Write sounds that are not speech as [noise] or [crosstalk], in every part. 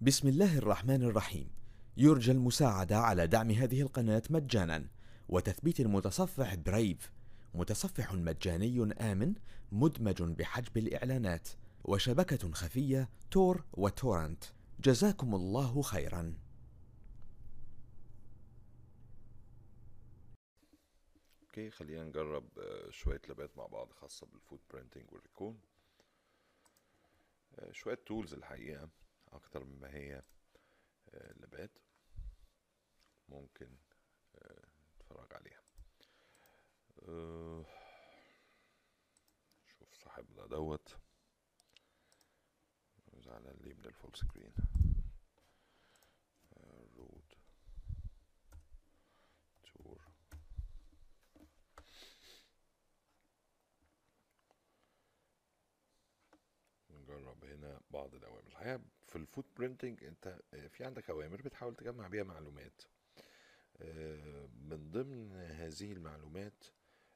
بسم الله الرحمن الرحيم. يرجى المساعدة على دعم هذه القناة مجانا. وتثبيت المتصفح Brave متصفح مجاني آمن مدمج بحجب الإعلانات. وشبكة خفية Tor و torrent. جزاكم الله خيرا. okay خلينا نجرب آه، شوية لابات مع بعض خاصة بال footprinting وال recon. آه، شوية tools الحقيقة. أكتر مما هي آه، لابات ممكن آه، نتفرج عليها. آه، شوف صاحبنا دوت. زعلان ليه من ال full screen رود تور نجرب هنا بعض الأوامر. الحقيقة في ال footprinting آه، في عندك أوامر بتحاول تجمع بيها معلومات. آه، من ضمن هذه المعلومات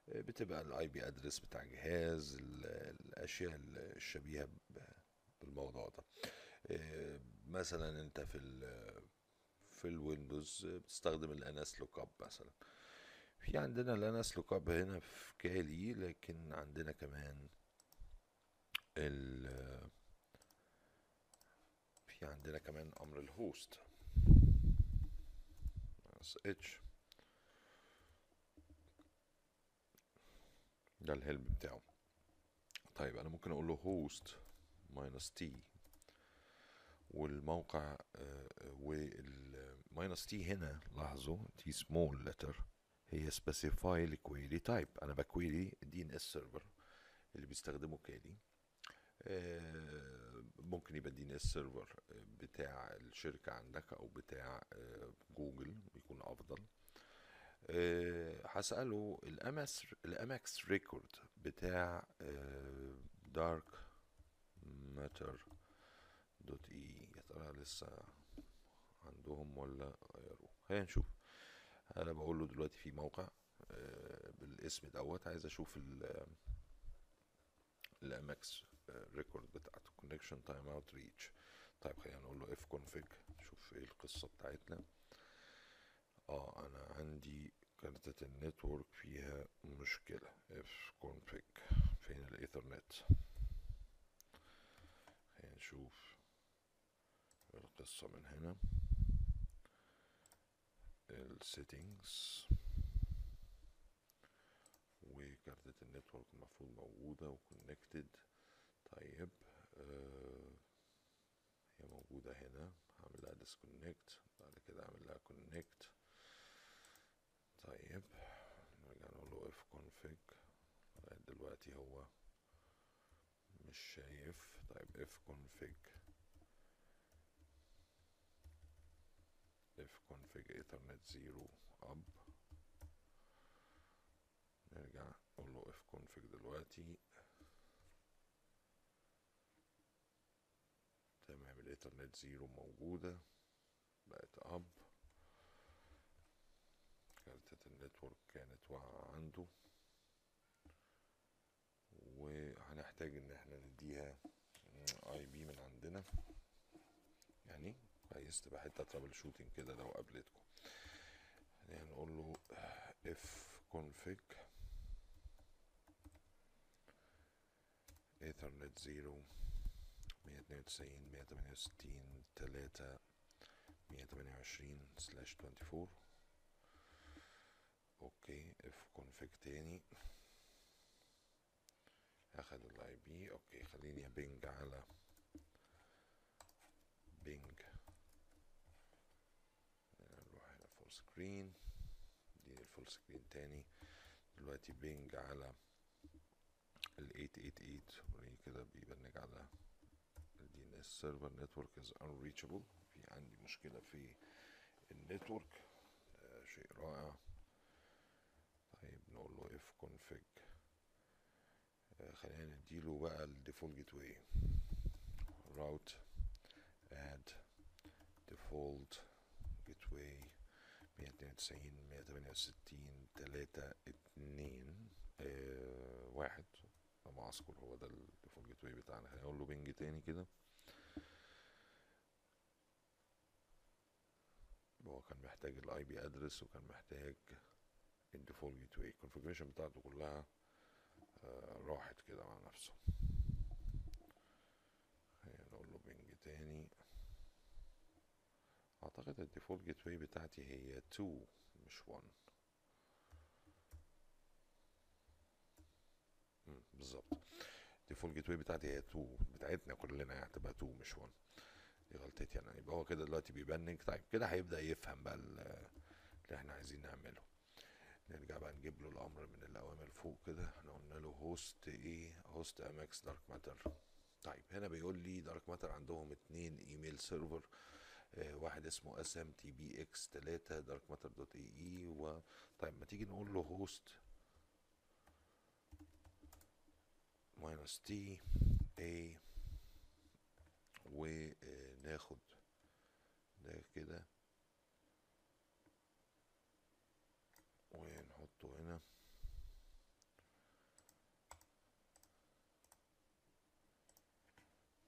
آه، بتبقى ال IP address بتاع جهاز ال- الأشياء الشبيهة بالموضوع ده. آه، مثلا أنت في ال في ال Windows بتستخدم ال nslookup مثلا. في عندنا ال nslookup هنا في Kali لكن عندنا كمان في عندنا كمان أمر ال host. dash H ده ال help بتاعه. طيب أنا ممكن أقول له host minus T والموقع وال minus T هنا لاحظوا T small letter هي specify ال query type أنا ب query DNS server اللي بيستخدمه Kali آه، ممكن يبقى DNS server بتاع الشركة عندك أو بتاع آه، جوجل بيكون أفضل. آه، ال MX ال MX record بتاع DarkMatter dot AE يا ترى لسه عندهم ولا غيروه نشوف أنا بقول له دلوقتي في موقع آه، بالاسم دوت عايز أشوف ال MX record بتاعت ال connection timed out reached طيب خلينا نقول له ifconfig نشوف إيه القصة بتاعتنا. آه أنا عندي كارتة ال network فيها مشكلة. ifconfig فين الإيثرنت؟ خلينا نشوف القصة من هنا. ال settings وكارتة ال network المفروض موجودة و connected طيب آه هي موجودة هنا. هعمل لها disconnect بعد كده اعمل لها connect طيب نرجع نقول له ifconfig لغاية دلوقتي هو مش شايف. طيب ifconfig ifconfig Ethernet zero up نرجع نقول له ifconfig دلوقتي. ال Ethernet zero موجودة بقت up. كارتة ال network كانت واقعة عنده. وهنحتاج إن إحنا نديها IP من عندنا. يعني كويس تبقى حتة troubleshooting كده لو قابلتكم. يعني نقول له ifconfig Ethernet zero مية اتنين وتسعين مية تمانية وستين تلاتة مية تمانية وعشرين slash twenty four okay ifconfig تاني. أخد ال IP okay خليني أ ping على ping نروح هنا full screen اديني ال full screen تاني. دلوقتي ping على ال 888 وريني كده بي ping على ال DNS server network is unreachable. في عندي مشكلة في ال network. ده شيء رائع. طيب نقول له ifconfig. آه، خلينا نديله بقى ال default gateway route add default gateway 192 168 3 2 آه واحد. لما أذكر هو ده ال default gateway بتاعنا. هنقول له ping تاني كده. هو كان محتاج ال IP address وكان محتاج ال default gateway ال configuration بتاعته كلها آه، راحت كده مع نفسه. نقول له ping تاني. أعتقد ال default gateway بتاعتي هي 2 مش 1 مم، بالظبط. ال default gateway بتاعتي هي 2 بتاعتنا كلنا يعني هتبقى 2 مش 1 دي غلطتي أنا. يبقى هو كده دلوقتي بي ping طيب كده هيبدأ يفهم بقى ال- اللي إحنا عايزين نعمله. نرجع بقى نجيب له الأمر من الأوامر فوق كده. إحنا قلنا له host إيه host MX DarkMatter طيب هنا بيقول لي DarkMatter عندهم اتنين email server آه، واحد اسمه اس ام تي بي إكس 3 دارك ماتر دوت اي اي و طيب ما تيجي نقول له host minus T A وناخد ده كده. ونحطه هنا.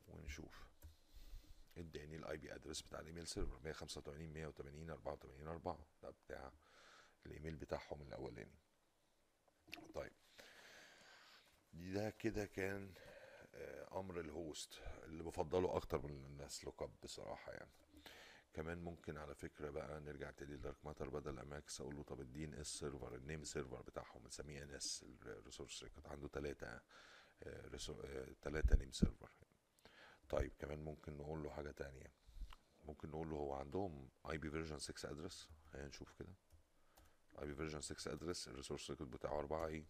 ونشوف. اداني ال IP address بتاع ال email server 185 180 84 4 ده بتاع الإيميل بتاعهم الأولاني. طيب. ده كده كان أمر ال host اللي بفضله أكتر من ال nslookup بصراحة يعني. كمان ممكن على فكرة بقى نرجع تاني ل DarkMatter بدل أماكس أقول له طب NS server ال name server بتاعهم بنسميه NS ال resource record عنده ثلاثة ثلاثة name server. طيب كمان ممكن نقول له حاجة تانية. ممكن نقول له هو عندهم IP version 6 address خلينا نشوف كده. IP version 6 address ال resource record بتاعه 4 A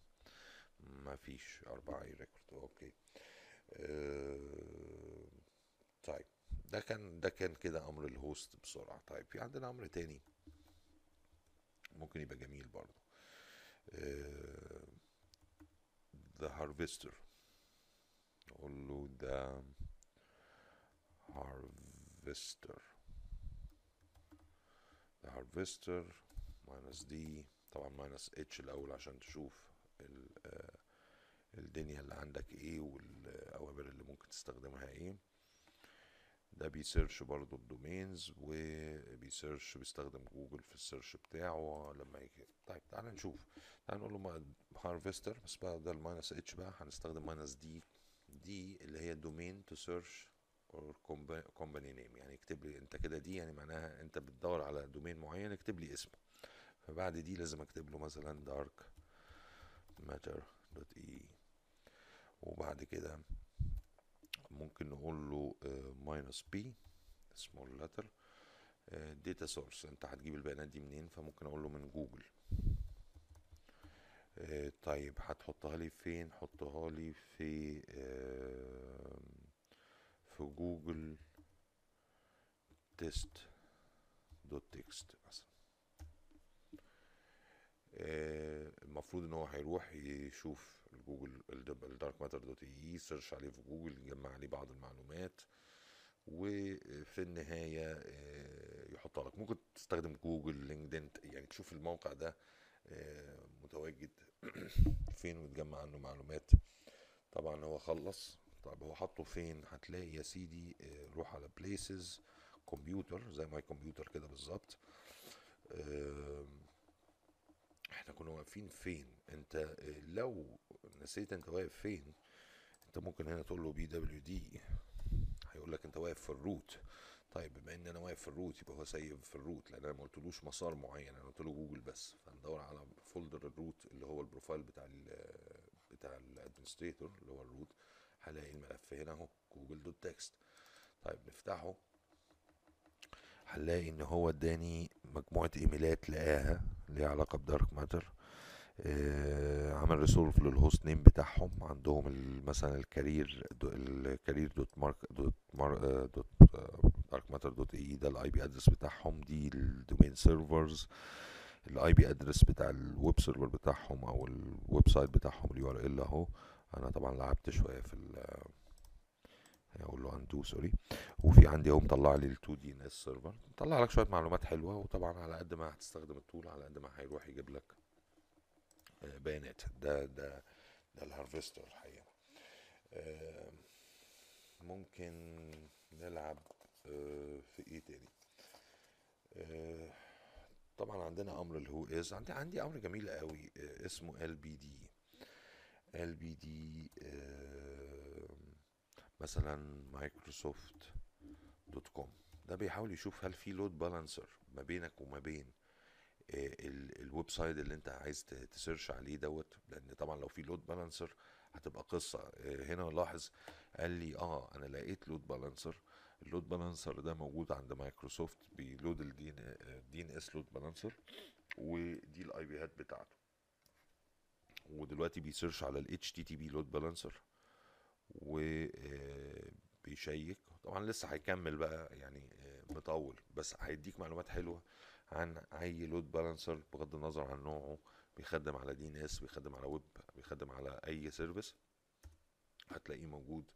ما فيش 4 A record okay. آه، طيب ده كان ده كان كده أمر ال host بسرعة. طيب في عندنا أمر تاني ممكن يبقى جميل برضو آه، the harvester. نقول له ده harvester. The harvester minus d طبعا minus اتش الأول عشان تشوف ال آه، الدنيا اللي عندك إيه والاوامر اللي ممكن تستخدمها إيه. ده بي search برضو ال domains وبي search بيستخدم جوجل في ال search بتاعه. لما يجي طيب تعال نشوف. تعال نقول له harvester بس بقى ده ال minus h بقى. هنستخدم minus d d اللي هي domain to search or company name يعني اكتب لي انت كده d يعني معناها انت بتدور على domain معين اكتب لي اسمه. فبعد d لازم اكتب له مثلا DarkMatter dot ae وبعد كده ممكن نقول له minus b small letter data source انت هتجيب البيانات دي منين؟ فممكن أقول له من جوجل. آه، طيب هتحطها لي فين؟ حطها لي في آه، في Google test dot text مثلا. آه، المفروض إن هو هيروح يشوف ال Google ال DarkMatter dot ae search عليه في جوجل يجمع عليه بعض المعلومات وفي النهاية آه، يحطها لك. ممكن تستخدم Google LinkedIn يعني تشوف الموقع ده آه، متواجد [coughs] فين وتجمع عنه معلومات. طبعا هو خلص. طب هو حطه فين؟ هتلاقي يا سيدي آه، روح على places computer زي my computer كده بالظبط. إحنا كنا واقفين فين؟ انت لو نسيت انت واقف فين انت ممكن هنا تقول له pwd هيقول لك انت واقف في ال root. طيب بما ان أنا واقف في ال root يبقى هو سايب في ال root لأن أنا ما قلتلوش مسار معين أنا قلت له جوجل بس. فندور على folder ال root اللي هو ال profile بتاع ال بتاع ال administrator اللي هو ال root هلاقي الملف هنا اهو Google dot text طيب نفتحه. هنلاقي إن هو اداني مجموعة إيميلات لقاها ليها علاقة ب DarkMatter. آه عمل resolve لل host name بتاعهم. عندهم مثلا ال career do ال career dot mark dot mar آه، dot DarkMatter dot ae. ده ال IP address بتاعهم. دي ال domain servers ال IP address بتاع ال web server بتاعهم أو ال website بتاعهم ال URL أهو. أنا طبعا لعبت شوية في أقول له undo sorry. وفي عندي اهو مطلع لي ال 2 DNS server مطلع لك شوية معلومات حلوة وطبعا على قد ما هتستخدم ال tool على قد ما هيروح يجيب لك آه، بيانات. ده ده ده ال harvester الحقيقة. آه، ممكن نلعب آه، في إيه تاني؟ طبعا عندنا أمر ال whois عندي عندي أمر جميل قوي اسمه ال بي دي ال بي دي مثلا Microsoft dot com. ده بيحاول يشوف هل في load balancer ما بينك وما بين آه، ال- الـ website اللي انت عايز ت search عليه دوت. لأن طبعا لو في load balancer هتبقى قصة. آه، هنا لاحظ قال لي آه أنا لقيت load balancer ال load balancer ده موجود عند Microsoft بي load ال DNS load balancer ودي ال IP هات بتاعته. ودلوقتي بي search على ال HTTP load balancer وبي check طبعا لسه هيكمل بقى يعني آه، مطول بس هيديك معلومات حلوة عن أي load balancer بغض النظر عن نوعه. بيخدم على DNS بيخدم على ويب بيخدم على أي service هتلاقيه موجود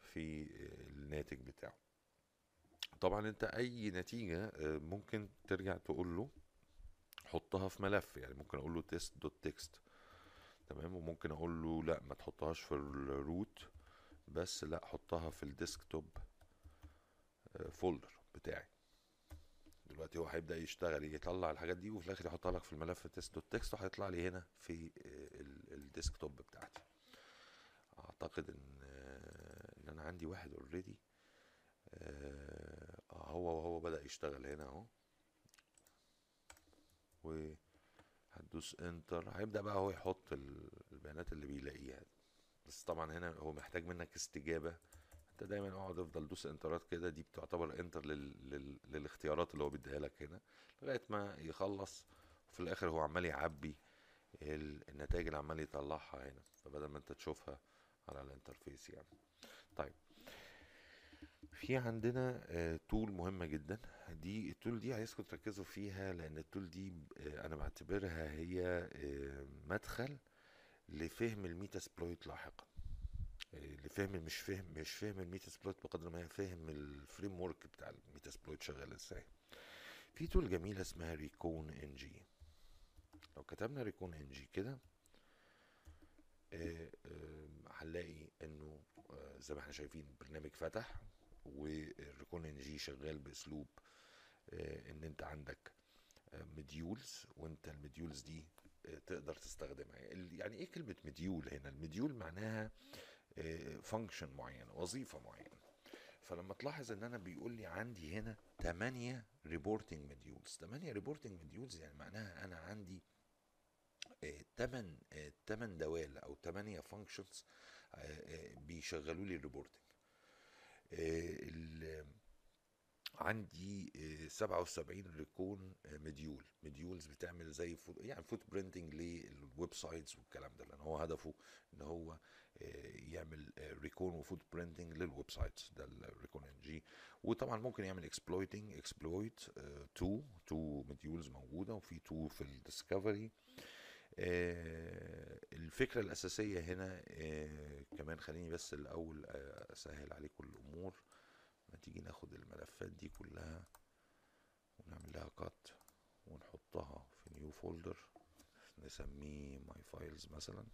في آه، الناتج بتاعه. طبعا أنت أي نتيجة آه، ممكن ترجع تقول له حطها في ملف. يعني ممكن أقول له test dot text تمام؟ وممكن أقول له لا ما تحطهاش في ال root بس لا حطها في ال desktop folder بتاعي. دلوقتي هو هيبدأ يشتغل يطلع الحاجات دي وفي الآخر يحطها لك في الملف test dot text وهيطلع لي هنا في آه، ال- ال desktop بتاعتي. أعتقد إن آه، إن أنا عندي واحد already هو وهو بدأ يشتغل هنا أهو. وهتدوس enter هيبدأ بقى هو يحط ال- البيانات اللي بيلاقيها بس طبعا هنا هو محتاج منك استجابة. أنت دايما اقعد أفضل دوس إنترات كده دي بتعتبر enter لل... لل... للاختيارات اللي هو بيديها لك هنا لغاية ما يخلص. وفي الآخر هو عمال يعبي ال- النتائج اللي عمال يطلعها هنا فبدل ما أنت تشوفها على ال interface يعني. طيب في عندنا آه، tool مهمة جدا. دي ال tool دي عايزكم تركزوا فيها لأن ال tool دي آه، أنا بعتبرها هي آه، مدخل لفهم ال Metasploit لاحقا. آه، لفهم مش فهم مش فهم ال Metasploit بقدر ما هي فهم ال framework بتاع ال Metasploit شغال إزاي. في tool جميلة اسمها Recon-ng. لو كتبنا Recon-ng كده آه، آه، هنلاقي إنه زي ما إحنا شايفين البرنامج فتح وال Recon-ng شغال بأسلوب إن أنت عندك modules وأنت ال modules دي تقدر تستخدمها. يعني إيه كلمة module هنا؟ ال module معناها function معينة وظيفة معينة. فلما تلاحظ إن أنا بيقول لي عندي هنا 8 reporting modules 8 reporting modules يعني معناها أنا عندي 8 8 دوال أو 8 functions بيشغلوا لي ال reporting ال- عندي آه، 77 recon آه، module. modules بتعمل زي foot يعني footprinting لل websites والكلام ده لأن هو هدفه إن هو آه، يعمل recon و footprinting لل websites. ده ال Recon-ng. وطبعا ممكن يعمل exploiting exploit 2 2 modules موجودة وفي 2 في ال discovery. آه، الفكرة الأساسية هنا آه، كمان خليني بس الأول آه، أسهل عليكم الأمور. ما تيجي ناخد الملفات دي كلها ونعمل لها cut ونحطها في new folder نسميه my files مثلا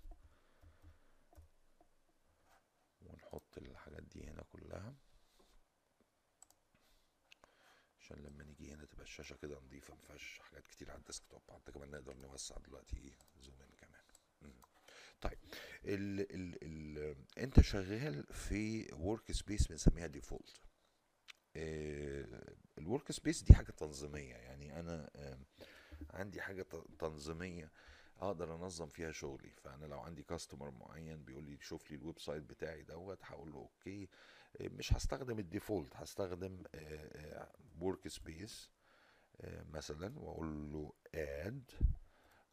ونحط الحاجات دي هنا كلها. عشان لما نيجي هنا تبقى الشاشة كده نظيفة مفيهاش حاجات كتير على ال desktop حتى كمان نقدر نوسع دلوقتي إيه zoom in كمان. طيب ال ال ال انت شغال في workspace بنسميها default ال workspace دي حاجة تنظيمية. يعني أنا آه، عندي حاجة ت- تنظيمية أقدر أنظم فيها شغلي. فأنا لو عندي customer معين بيقول لي شوف لي ال website بتاعي دوت هقول له okay. آه، مش هستخدم ال default هستخدم workspace مثلا وأقول له add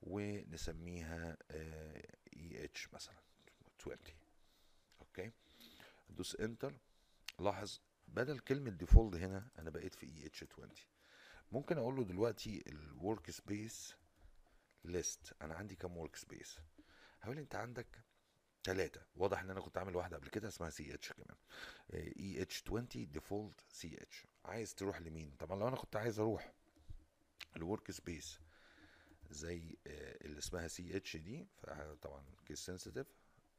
ونسميها AH مثلا 20 okay؟ ادوس enter لاحظ بدل كلمة default هنا أنا بقيت في AH 20 ممكن أقول له دلوقتي ال workspace list أنا عندي كام workspace هقول أنت عندك ثلاثة واضح إن أنا كنت عامل واحدة قبل كده اسمها CH كمان. AH 20 default CH عايز تروح لمين؟ طبعا لو أنا كنت عايز أروح ال workspace زي آه، اللي اسمها CH دي فطبعا case sensitive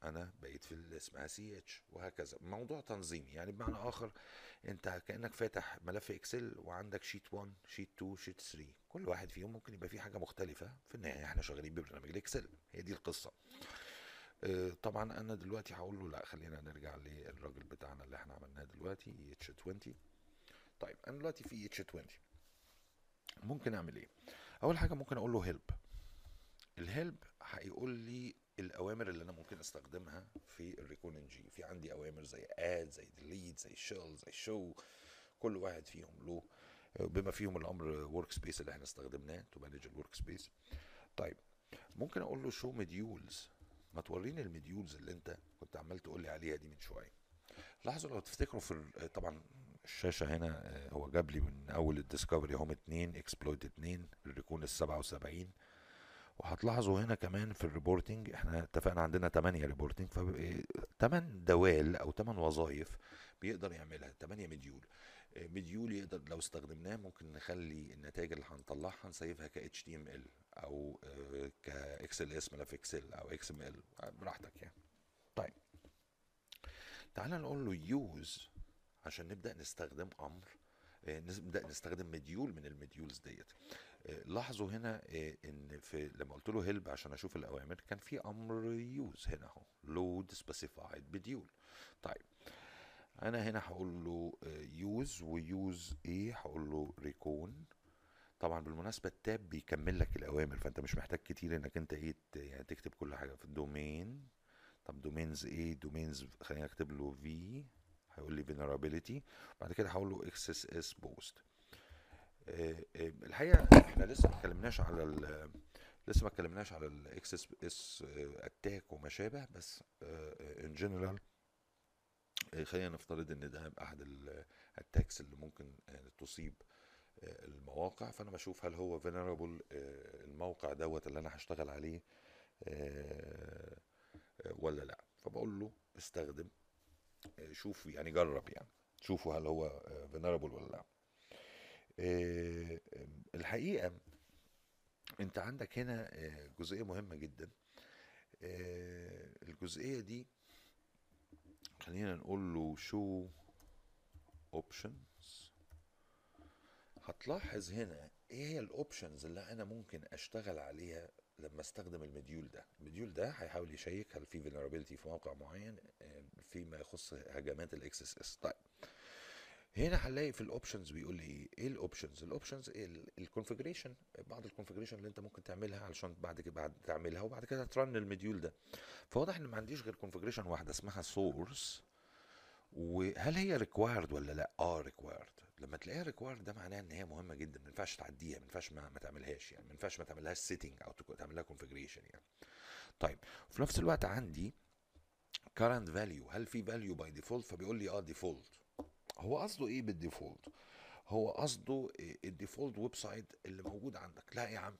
أنا بقيت في اللي اسمها CH وهكذا. موضوع تنظيمي يعني بمعنى آخر أنت كأنك فاتح ملف Excel وعندك sheet 1 sheet 2 sheet 3 كل واحد فيهم ممكن يبقى فيه حاجة مختلفة. في النهاية إحنا شغالين ببرنامج ال Excel. هي دي القصة. آه، طبعا أنا دلوقتي هقول له لا خلينا نرجع للراجل بتاعنا اللي إحنا عملناه دلوقتي H 20 طيب أنا دلوقتي في H 20 ممكن أعمل إيه؟ أول حاجة ممكن أقول له help ال help هيقول لي الأوامر اللي أنا ممكن أستخدمها في ال Recon-ng في عندي أوامر زي add زي delete زي shell زي show كل واحد فيهم له بما فيهم الأمر workspace اللي إحنا استخدمناه to manage ال workspace طيب ممكن أقول له show modules ما توريني ال modules اللي أنت كنت عمال تقول لي عليها دي من شوية. لاحظوا لو تفتكروا في طبعا الشاشة هنا آه، هو جاب لي من أول ال discovery هوم 2 exploit 2 ال recon ال 77 وهتلاحظوا هنا كمان في ال reporting إحنا اتفقنا عندنا 8 reporting ف 8 دوال أو 8 وظائف بيقدر يعملها 8 module. آه، module يقدر لو استخدمناه ممكن نخلي النتائج اللي هنطلعها ن save ها ك HTML أو ك اس ملف Excel أو XML. براحتك يعني. طيب. تعال نقول له use عشان نبدأ نستخدم أمر آه، نبدأ نستخدم module من ال modules ديت. آه، لاحظوا هنا آه، إن في لما قلت له help عشان أشوف الأوامر كان في أمر use هنا أهو load specified module طيب أنا هنا هقول له use و use إيه هقول له recon طبعا بالمناسبة ال tab بيكمل لك الأوامر فأنت مش محتاج كتير إنك أنت إيه يعني تكتب كل حاجة في ال domain. طب domains إيه domains خلينا أكتب له في هيقول لي vulnerability. بعد كده هقول له xssposed الحقيقة إحنا لسه ما اتكلمناش على لسه ما اتكلمناش على ال XSS attack وما شابه بس in general خلينا نفترض إن ده أحد ال attacks اللي ممكن آه، تصيب آه، المواقع. فأنا بشوف هل هو vulnerable الموقع دوت اللي أنا هشتغل عليه آه، آه، ولا لأ. فبقول له استخدم آه، شوف يعني جرب يعني. شوفوا هل هو vulnerable ولا لأ. آه، الحقيقة أنت عندك هنا آه، جزئية مهمة جدا. آه، الجزئية دي خلينا نقول له show options هتلاحظ هنا إيه هي ال options اللي أنا ممكن أشتغل عليها لما أستخدم ال module ده. ال module ده هيحاول يشيك هل في vulnerability في موقع معين آه، فيما يخص هجمات ال XSS طيب هنا هنلاقي في ال options بيقول لي إيه إيه ال options ال options ال configuration بعض ال configuration اللي أنت ممكن تعملها علشان بعد كده بعد تعملها وبعد كده ت run ال module ده. فواضح إن ما عنديش غير configuration واحدة اسمها source وهل هي required ولا لأ؟ آه required لما تلاقيها required ده معناه إن هي مهمة جدا. ما ينفعش تعديها ما ينفعش ما, تعملهاش يعني. ما ينفعش ما تعملهاش setting أو تك- تعمل لها configuration يعني. طيب وفي نفس الوقت عندي current value. هل في value by default فبيقول لي آه default. هو قصده إيه بال default؟ هو قصده ال default website اللي موجود عندك. لا يا عم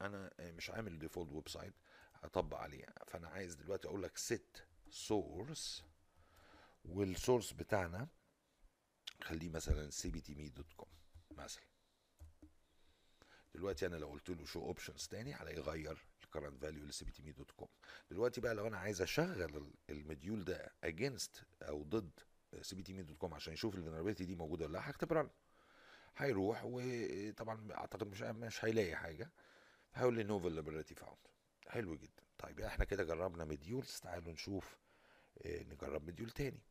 أنا مش عامل default website هطبق عليه. فأنا عايز دلوقتي أقول لك set source وال source بتاعنا خليه مثلا cbtme.com مثلا. دلوقتي أنا لو قلت له show options تاني هلاقيه غير ال current value ل cbtme.com دلوقتي بقى لو أنا عايز أشغل ال- ال module ده against أو ضد cbtme.com عشان يشوف ال vulnerability دي موجودة ولا لأ هكتب run هيروح وطبعا أعتقد مش مش هيلاقي حاجة. هيقول لي no vulnerability found. حلو جدا. طيب إحنا كده جربنا modules. تعالوا نشوف آه، نجرب module تاني.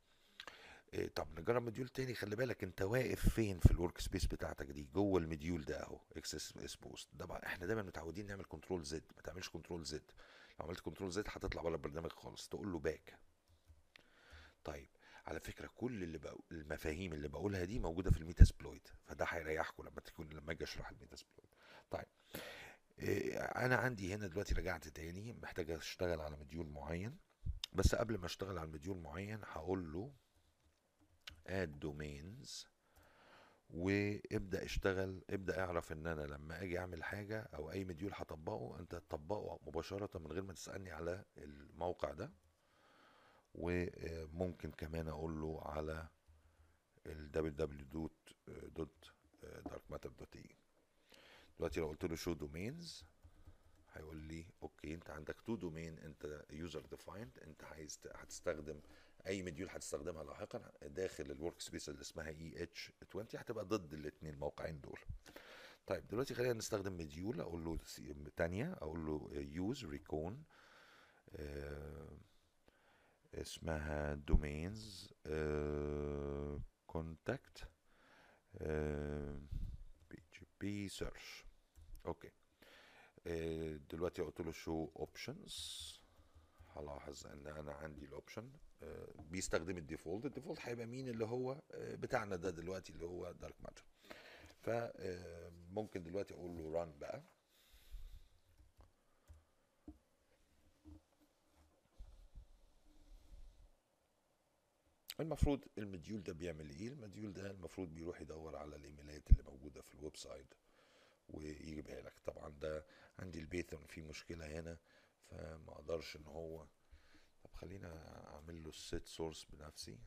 آه، طب نجرب module تاني. خلي بالك أنت واقف فين في ال workspace بتاعتك دي؟ جوه ال module ده أهو XSS post. طبعا إحنا دايما متعودين نعمل control Z. ما تعملش control Z. لو عملت control Z هتطلع بره البرنامج خالص. تقول له back طيب على فكرة كل اللي بقول المفاهيم اللي بقولها دي موجودة في ال Metasploit فده هيريحكم لما تكون لما أجي أشرح ال Metasploit طيب إيه، أنا عندي هنا دلوقتي رجعت تاني محتاج أشتغل على module معين بس قبل ما أشتغل على module معين هقول له add domains وابدأ اشتغل ابدأ اعرف إن أنا لما أجي أعمل حاجة أو أي module هطبقه أنت تطبقه مباشرة من غير ما تسألني على الموقع ده. وممكن كمان أقول له على ال www.darkmatter.e دلوقتي لو قلت له show domains هيقول لي okay أنت عندك two domain أنت user defined أنت عايز هتستخدم أي module هتستخدمها لاحقا داخل ال workspace اللي اسمها EH 20 هتبقى ضد الاثنين الموقعين دول. طيب دلوقتي خلينا نستخدم module أقول له تانية أقول له use recon اسمها domains contact PGP search okay آه، دلوقتي قلت له show options هلاحظ إن أنا عندي ال option بيستخدم ال default ال default هيبقى مين اللي هو؟ آه، بتاعنا ده دلوقتي اللي هو Dark Matter فممكن دلوقتي أقول له run بقى. المفروض ال module ده بيعمل إيه؟ ال module ده المفروض بيروح يدور على ال emailات اللي موجودة في ال website ويجيبها لك. طبعا ده عندي ال Python فيه مشكلة هنا فما أقدرش إن هو طب خلينا أعمل له ال set source بنفسي.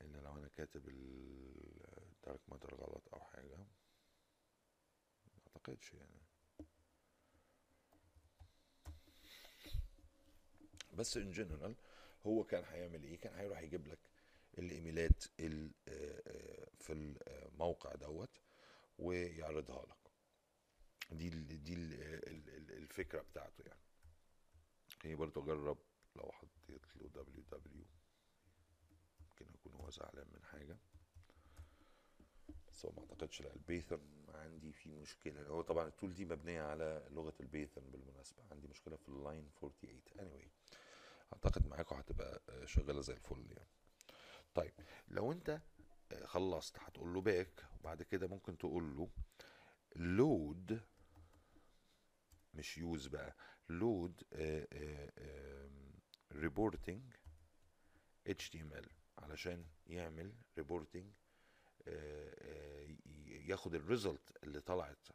الا لو أنا كاتب ال Dark Matter غلط أو حاجة ما أعتقدش يعني. بس in general هو كان هيعمل إيه؟ كان هيروح يجيب لك ال emailات ال- آه، آه، في الموقع دوت ويعرضها لك. دي ال دي ال ال الفكرة بتاعته يعني. هي برضه اجرب لو حطيت له WW ممكن يكون هو زعلان من حاجة. بس هو ما أعتقدش لا ال Python عندي فيه مشكلة. هو طبعا ال tool دي مبنية على لغة ال Python بالمناسبة. عندي مشكلة في ال line 48 anyway أعتقد معاكم هتبقى آه، شغالة زي الفل يعني. طيب لو أنت آه، خلصت هتقول له back وبعد كده ممكن تقول له load مش use بقى load reporting HTML علشان يعمل reporting ياخد ال result اللي طلعت آه،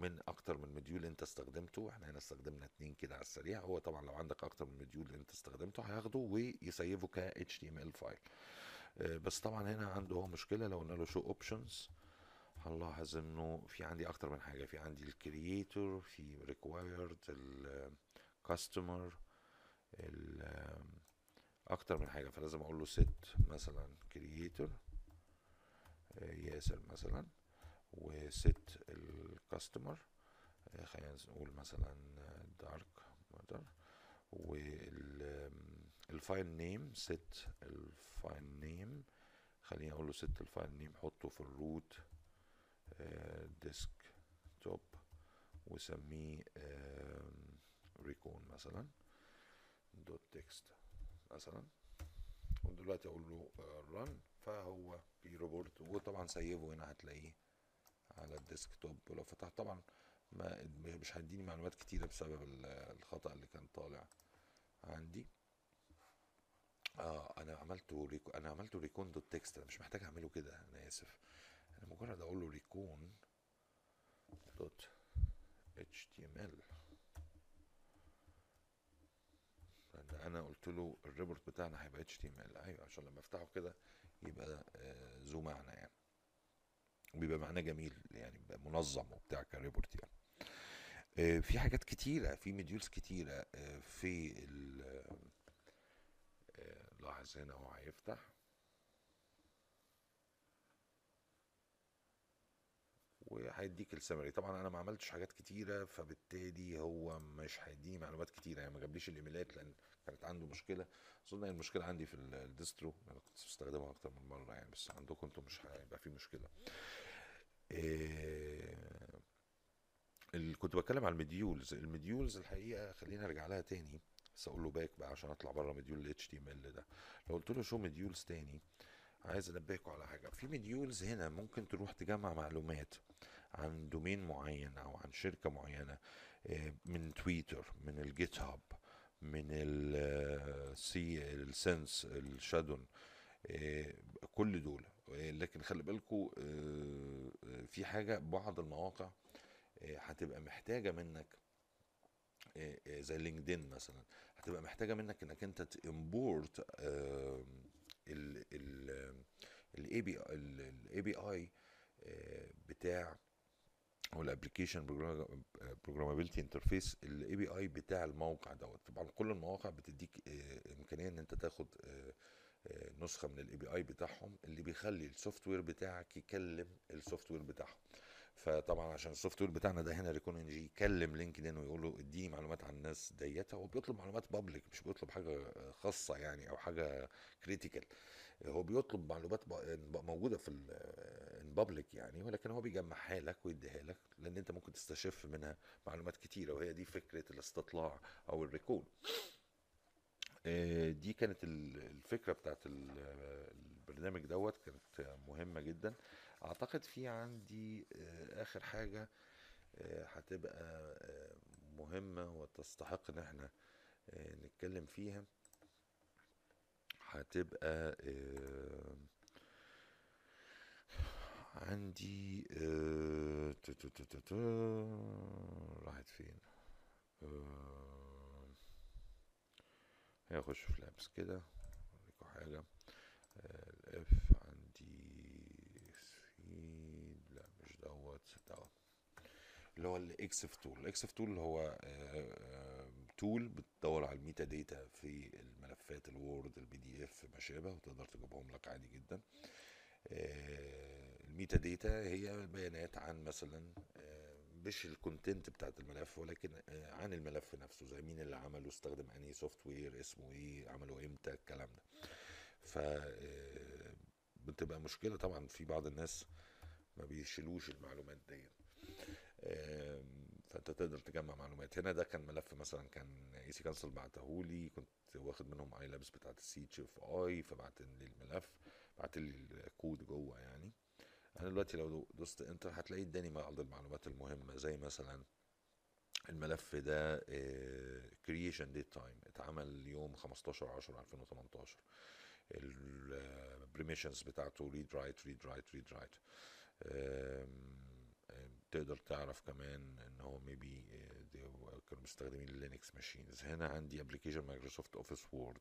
من أكتر من module أنت استخدمته إحنا هنا استخدمنا اتنين كده على السريع هو طبعا لو عندك أكتر من module أنت استخدمته هياخده وي save ه ك HTML file آه، بس طبعا هنا عنده هو مشكلة لو قلنا له show options هنلاحظ انه في عندي أكتر من حاجة في عندي ال creator في required ال customer أكتر من حاجة فلازم أقول له set مثلا creator ياسر مثلا. و set ال customer خلينا نقول مثلا Dark Matter وال file name set ال file name خليني أقول له set ال file name حطه في ال root desktop وسميه recon مثلا dot text مثلا. ودلوقتي أقول له run فهو بي report وطبعا سيبه هنا هتلاقيه على ال desktop ولو فتحت طبعا ما مش هيديني معلومات كتيرة بسبب ال- الخطأ اللي كان طالع عندي. آه أنا عملته ريكو أنا عملته recon dot text. أنا مش محتاج أعمله كده أنا آسف. أنا مجرد أقول له recon dot HTML. أنا قلت له ال report بتاعنا هيبقى HTML. أيوه عشان لما أفتحه كده يبقى آه، ذو معنى يعني. بيبقى معناه جميل يعني بيبقى منظم وبتاع ك report يعني. آه، في حاجات كتيرة في modules كتيرة آه، في ال آه، لاحظ هنا هو هيفتح. وهيديك السمري. طبعا أنا ما عملتش حاجات كتيرة فبالتالي هو مش هيديني معلومات كتيرة. يعني ما جابليش الإيميلات لأن كانت عنده مشكلة. أظن المشكلة عندي في ال- distro. أنا كنت بستخدمها أكتر من مرة يعني بس عندكم أنتم مش هيبقى في مشكلة. اللي كنت بتكلم على ال modules ال modules الحقيقة خلينا أرجع لها تاني. بس أقول له back بقى عشان أطلع بره module ال HTML ده. لو قلت له show modules تاني عايز انبهكم على حاجة. في modules هنا ممكن تروح تجمع معلومات عن domain معين أو عن شركة معينة آه، من تويتر من ال GitHub من السي السنس ال Shodan آه، كل دول. آه، لكن خلي بالكم في حاجة بعض المواقع آه، هتبقى محتاجة منك آه، آه، زي LinkedIn مثلا هتبقى محتاجة منك إنك أنت ت import ال API ال API بتاع هو ال application programmability interface ال API بتاع الموقع دوت. طبعا كل المواقع بتديك آه، إمكانية إن أنت تاخد آه، آه، نسخة من ال API بتاعهم اللي بيخلي ال software بتاعك يكلم ال software بتاعهم. فطبعا عشان ال software بتاعنا ده هنا Recon-ng يكلم LinkedIn ويقول له اديني معلومات عن الناس ديت. هو بيطلب معلومات public مش بيطلب حاجة خاصة يعني أو حاجة critical هو بيطلب معلومات موجودة في ال public يعني ولكن هو بيجمعها لك ويديها لك لأن أنت ممكن تستشف منها معلومات كتيرة وهي دي فكرة الاستطلاع أو ال recon آه، دي كانت ال- الفكرة بتاعت ال- البرنامج دوت كانت مهمة جدا. أعتقد في عندي آه، آخر حاجة آه، هتبقى آه، مهمة وتستحق إن إحنا آه، نتكلم فيها. هتبقى آه، عندي آه، راحت فين؟ آه، هي اخش في لابس كده. أوريكم حاجة. الاف عندي سفيد لا مش دوت. دوت اللي هو ال Exif tool ال Exif tool هو tool بتدور على ال metadata في الملفات ال Word ال PDF ما شابه وتقدر تجيبهم لك عادي جدا. آه، ال metadata هي بيانات عن مثلا آه، مش ال content بتاعت الملف ولكن آه، عن الملف نفسه زي مين اللي عمله استخدم انهي software اسمه إيه عمله إمتى الكلام ده. ف آه، بتبقى مشكلة طبعا في بعض الناس ما بيشيلوش المعلومات دي. آم، فأنت تقدر تجمع معلومات. هنا ده كان ملف مثلا كان EC-Council بعتهولي كنت واخد منهم iLabs بتاعت ال CHFI فبعت لي الملف بعت لي الكود جوه يعني. أنا دلوقتي لو دوست enter هتلاقي اداني بعض المعلومات المهمة زي مثلا الملف ده creation date time اتعمل يوم 15 10 2018 ال permissions بتاعته read write read write read write تقدر تعرف كمان إن هو maybe كانوا مستخدمين ال Linux machines هنا عندي application Microsoft Office Word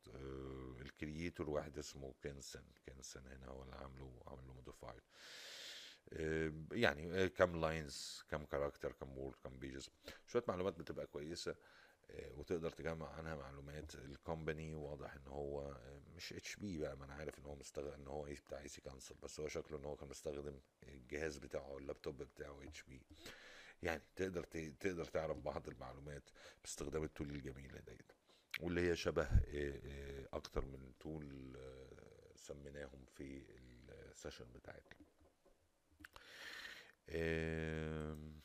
ال creator واحد اسمه كنسن كنسن هنا هو اللي عامله عامل له modified يعني آه، كم lines كم character كم word كم pages شوية معلومات بتبقى كويسة آه، وتقدر تجمع عنها معلومات. ال company واضح إن هو آه، مش HP بقى ما أنا عارف إن هو مستخدم إن هو إيه بتاع EC-Council بس هو شكله إن هو كان مستخدم الجهاز بتاعه اللابتوب بتاعه HP يعني تقدر تقدر تعرف بعض المعلومات باستخدام ال tool الجميلة ديت. واللي هي شبه آه، آه، أكتر من tool آه، سميناهم في ال session بتاعتنا آم،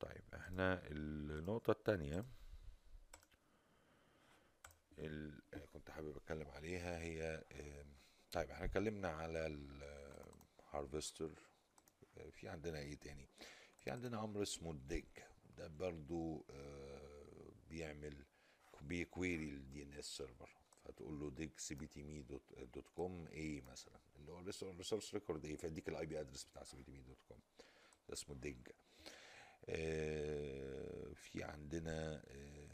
طيب إحنا النقطة التانية. ال- كنت حابب أتكلم عليها. هي آم، طيب إحنا اتكلمنا على ال Harvester في عندنا إيه تاني؟ في عندنا أمر اسمه ال dig ده برضو آه، بيعمل بي query ال DNS server فتقول له dig سي بي تي مي dot, dot com A مثلا. اللي هو ال resource record A فيديك ال IP address بتاع سي بي تي مي dot com ده اسمه dig آه، في عندنا آه،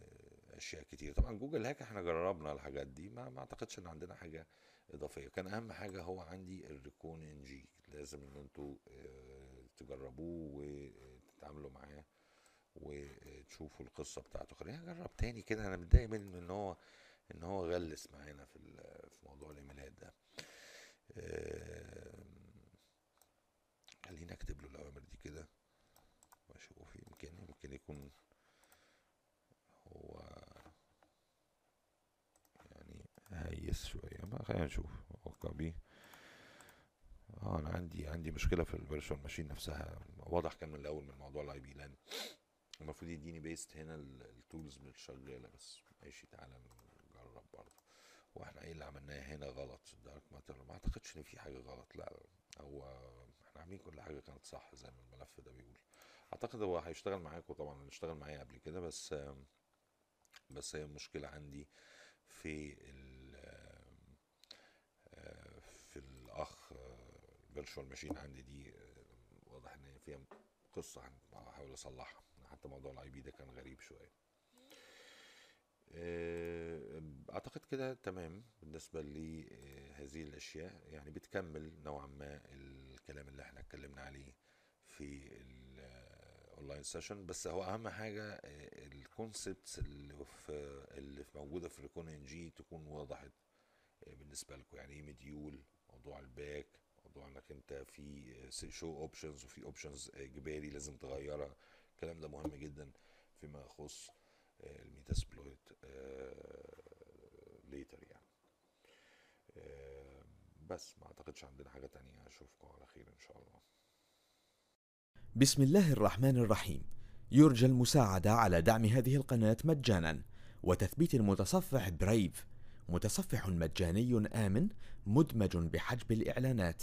أشياء كتير. طبعا Google hack إحنا جربنا الحاجات دي ما ما أعتقدش إن عندنا حاجة إضافية. كان أهم حاجة هو عندي ال Recon-ng لازم إن أنتوا آه، تجربوه وتتعاملوا معاه وتشوفوا القصة بتاعته. خلينا نجرب تاني كده. أنا متضايق من إن هو إن هو غلس معانا في في موضوع الإيميلات ده آم، خلينا اكتب له الاوامر دي كده واشوف يمكن يمكن يكون هو يعني هيس شوية ما خلينا نشوف هو copy آه أنا عندي عندي مشكلة في ال virtual machine نفسها. واضح كان من الأول من موضوع ال IP لأن المفروض يديني paste هنا ال tools مش شغالة بس ماشي تعالى نجرب برضه. وإحنا إيه اللي عملناه هنا غلط؟ دارك ماتر ما أعتقدش إن في حاجة غلط لا. هو إحنا عاملين كل حاجة كانت صح زي ما الملف ده بيقول. أعتقد هو هيشتغل معاكم طبعا اشتغل معايا قبل كده بس بس هي المشكلة عندي في ال في الاخ فيرتشوال ماشين عندي دي آه، واضح إن فيها قصة هحاول أصلحها. حتى موضوع ال IP ده كان غريب شوية. آه، أعتقد كده تمام بالنسبة لهذه الأشياء. يعني بتكمل نوعا ما الكلام اللي إحنا اتكلمنا عليه في ال online session بس هو أهم حاجة ال concepts اللي في اللي موجودة في recon-ng تكون وضحت آه، بالنسبة لكم. يعني إيه module موضوع ال back موضوع انك انت في show options وفي options إجباري لازم تغيرها. الكلام ده مهم جدا فيما يخص آه، ال Metasploit later يعني. آه، بس ما اعتقدش عندنا حاجة تانية. اشوفكم على خير إن شاء الله. بسم الله الرحمن الرحيم. يرجى المساعدة على دعم هذه القناة مجانا. وتثبيت المتصفح Brave متصفح مجاني آمن مدمج بحجب الإعلانات.